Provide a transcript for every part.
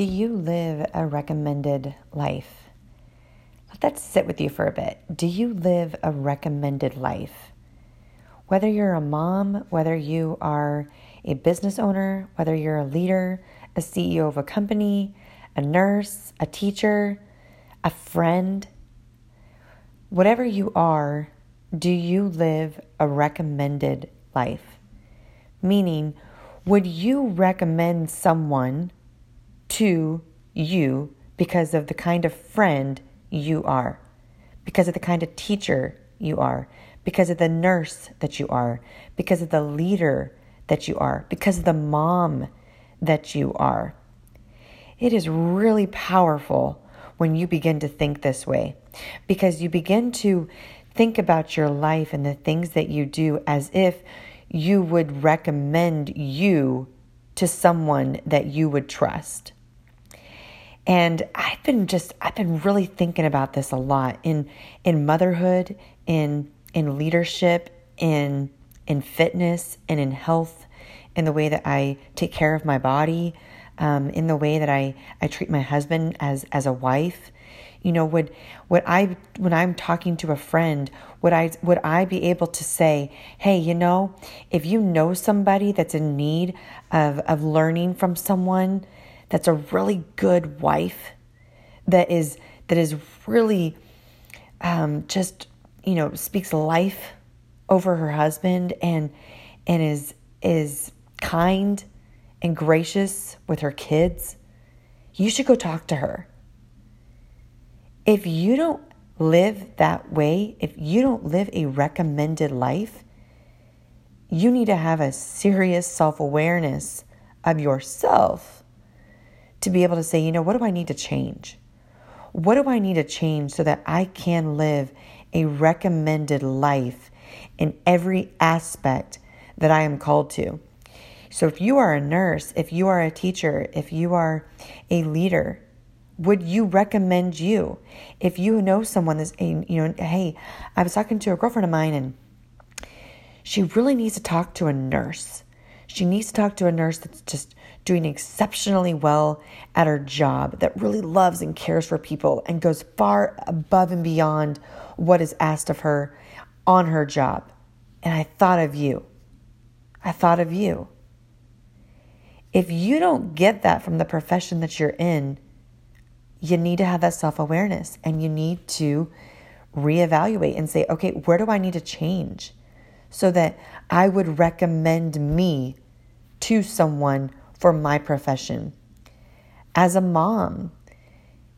Do you live a recommended life? Let that sit with you for a bit. Do you live a recommended life? Whether you're a mom, whether you are a business owner, whether you're a leader, a CEO of a company, a nurse, a teacher, a friend, whatever you are, do you live a recommended life? Meaning, would you recommend someone? To you because of the kind of friend you are, because of the kind of teacher you are, because of the nurse that you are, because of the leader that you are, because of the mom that you are. It is really powerful when you begin to think this way because you begin to think about your life and the things that you do as if you would recommend you to someone that you would trust. And I've been just I've been really thinking about this a lot in in motherhood, in in leadership, in in fitness and in health, in the way that I take care of my body, um, in the way that I, I treat my husband as as a wife. You know, would would I when I'm talking to a friend, would I would I be able to say, hey, you know, if you know somebody that's in need of of learning from someone, that's a really good wife that is that is really um, just you know speaks life over her husband and and is is kind and gracious with her kids you should go talk to her. If you don't live that way if you don't live a recommended life you need to have a serious self-awareness of yourself to be able to say, you know, what do I need to change? What do I need to change so that I can live a recommended life in every aspect that I am called to? So, if you are a nurse, if you are a teacher, if you are a leader, would you recommend you? If you know someone that's, you know, hey, I was talking to a girlfriend of mine and she really needs to talk to a nurse. She needs to talk to a nurse that's just doing exceptionally well at her job, that really loves and cares for people and goes far above and beyond what is asked of her on her job. And I thought of you. I thought of you. If you don't get that from the profession that you're in, you need to have that self awareness and you need to reevaluate and say, okay, where do I need to change so that I would recommend me to someone for my profession. As a mom,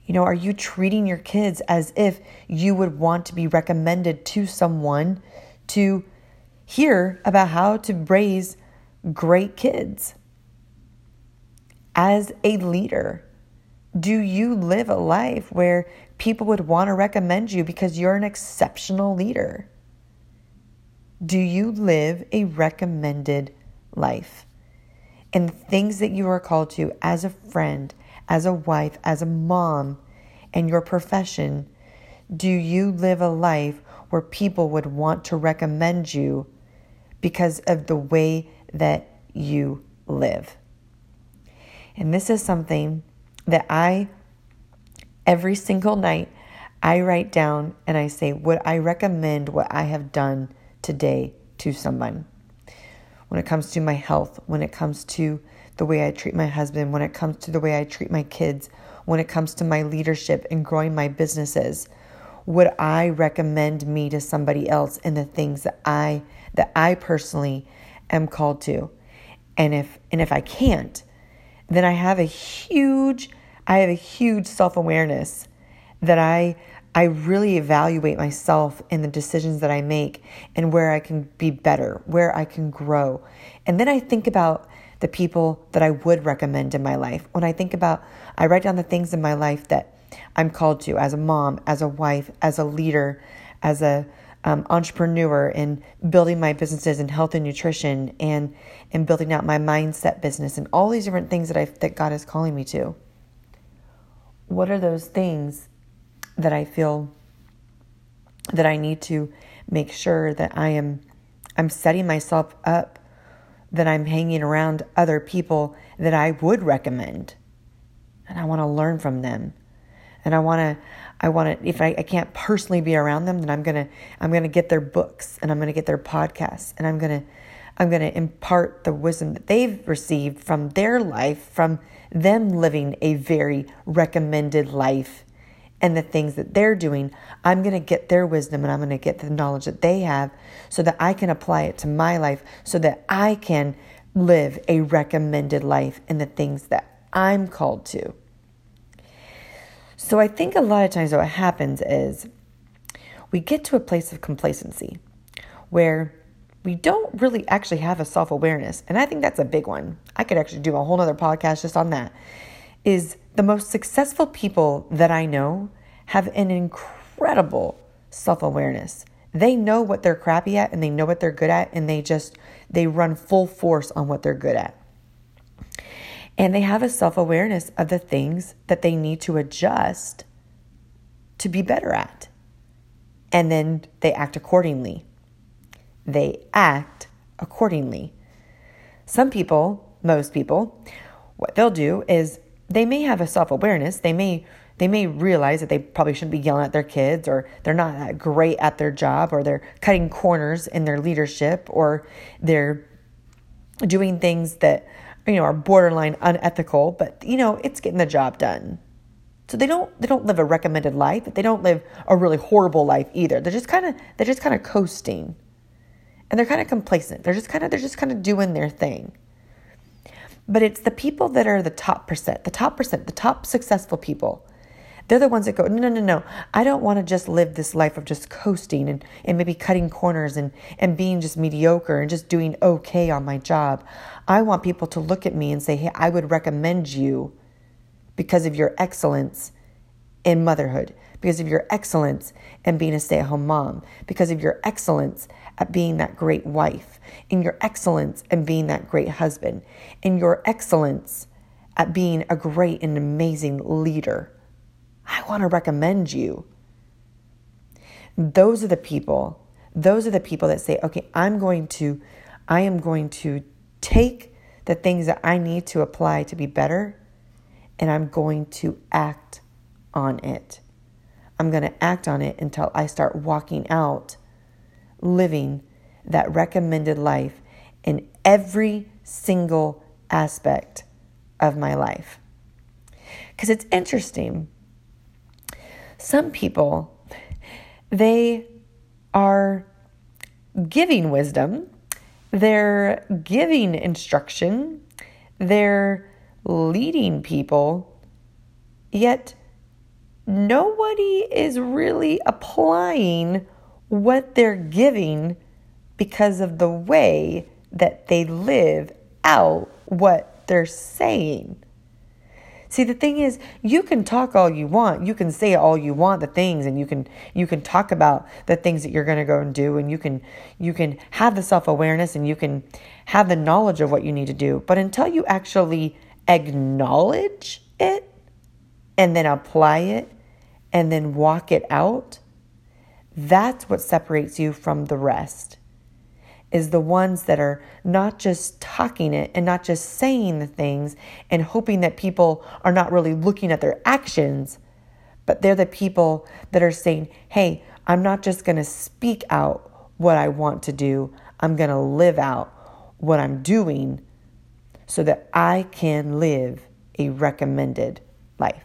you know, are you treating your kids as if you would want to be recommended to someone to hear about how to raise great kids? As a leader, do you live a life where people would want to recommend you because you're an exceptional leader? Do you live a recommended life? And the things that you are called to as a friend, as a wife, as a mom, and your profession, do you live a life where people would want to recommend you because of the way that you live? And this is something that I, every single night, I write down and I say, Would I recommend what I have done today to someone? When it comes to my health, when it comes to the way I treat my husband, when it comes to the way I treat my kids, when it comes to my leadership and growing my businesses. Would I recommend me to somebody else in the things that I that I personally am called to? And if and if I can't, then I have a huge I have a huge self-awareness that I I really evaluate myself and the decisions that I make and where I can be better, where I can grow. And then I think about the people that I would recommend in my life. When I think about, I write down the things in my life that I'm called to as a mom, as a wife, as a leader, as a um, entrepreneur in building my businesses in health and nutrition and in building out my mindset business and all these different things that I that God is calling me to. What are those things that I feel that I need to make sure that I am I'm setting myself up that I'm hanging around other people that I would recommend. and I want to learn from them. And I want to I want to if I, I can't personally be around them, then I'm going to I'm going to get their books and I'm going to get their podcasts and I'm going to I'm going to impart the wisdom that they've received from their life, from them living a very recommended life and the things that they're doing. I'm going to get their wisdom and I'm going to get the knowledge that they have so that I can apply it to my life so that I can live a recommended life in the things that I'm called to. So I think a lot of times what happens is we get to a place of complacency where we don't really actually have a self awareness. And I think that's a big one. I could actually do a whole other podcast just on that. Is the most successful people that I know have an incredible self awareness. They know what they're crappy at and they know what they're good at, and they just they run full force on what they're good at. And they have a self awareness of the things that they need to adjust to be better at. And then they act accordingly. They act accordingly. Some people, most people, what they'll do is they may have a self awareness. They may they may realize that they probably shouldn't be yelling at their kids or they're not that great at their job or they're cutting corners in their leadership or they're doing things that you know are borderline unethical but you know it's getting the job done. So they don't they don't live a recommended life but they don't live a really horrible life either. They're just kind of they're just kind of coasting. And they're kind of complacent. They're just kind of they're just kind of doing their thing but it's the people that are the top percent the top percent the top successful people they're the ones that go, no, no, no, no. I don't want to just live this life of just coasting and, and maybe cutting corners and, and being just mediocre and just doing okay on my job. I want people to look at me and say, hey, I would recommend you because of your excellence in motherhood, because of your excellence in being a stay at home mom, because of your excellence at being that great wife, in your excellence in being that great husband, in your excellence at being a great and amazing leader. I want to recommend you. Those are the people, those are the people that say, okay, I'm going to, I am going to take the things that I need to apply to be better and I'm going to act on it. I'm going to act on it until I start walking out, living that recommended life in every single aspect of my life. Because it's interesting some people, they are giving wisdom, they're giving instruction, they're leading people, yet nobody is really applying what they're giving because of the way that they live out what they're saying. See, the thing is, you can talk all you want. You can say all you want the things and you can you can talk about the things that you're going to go and do and you can you can have the self-awareness and you can have the knowledge of what you need to do. But until you actually acknowledge it and then apply it and then walk it out, that's what separates you from the rest is the ones that are not just talking it and not just saying the things and hoping that people are not really looking at their actions, but they're the people that are saying, hey, I'm not just going to speak out what I want to do, I'm going to live out what I'm doing so that I can live a recommended life.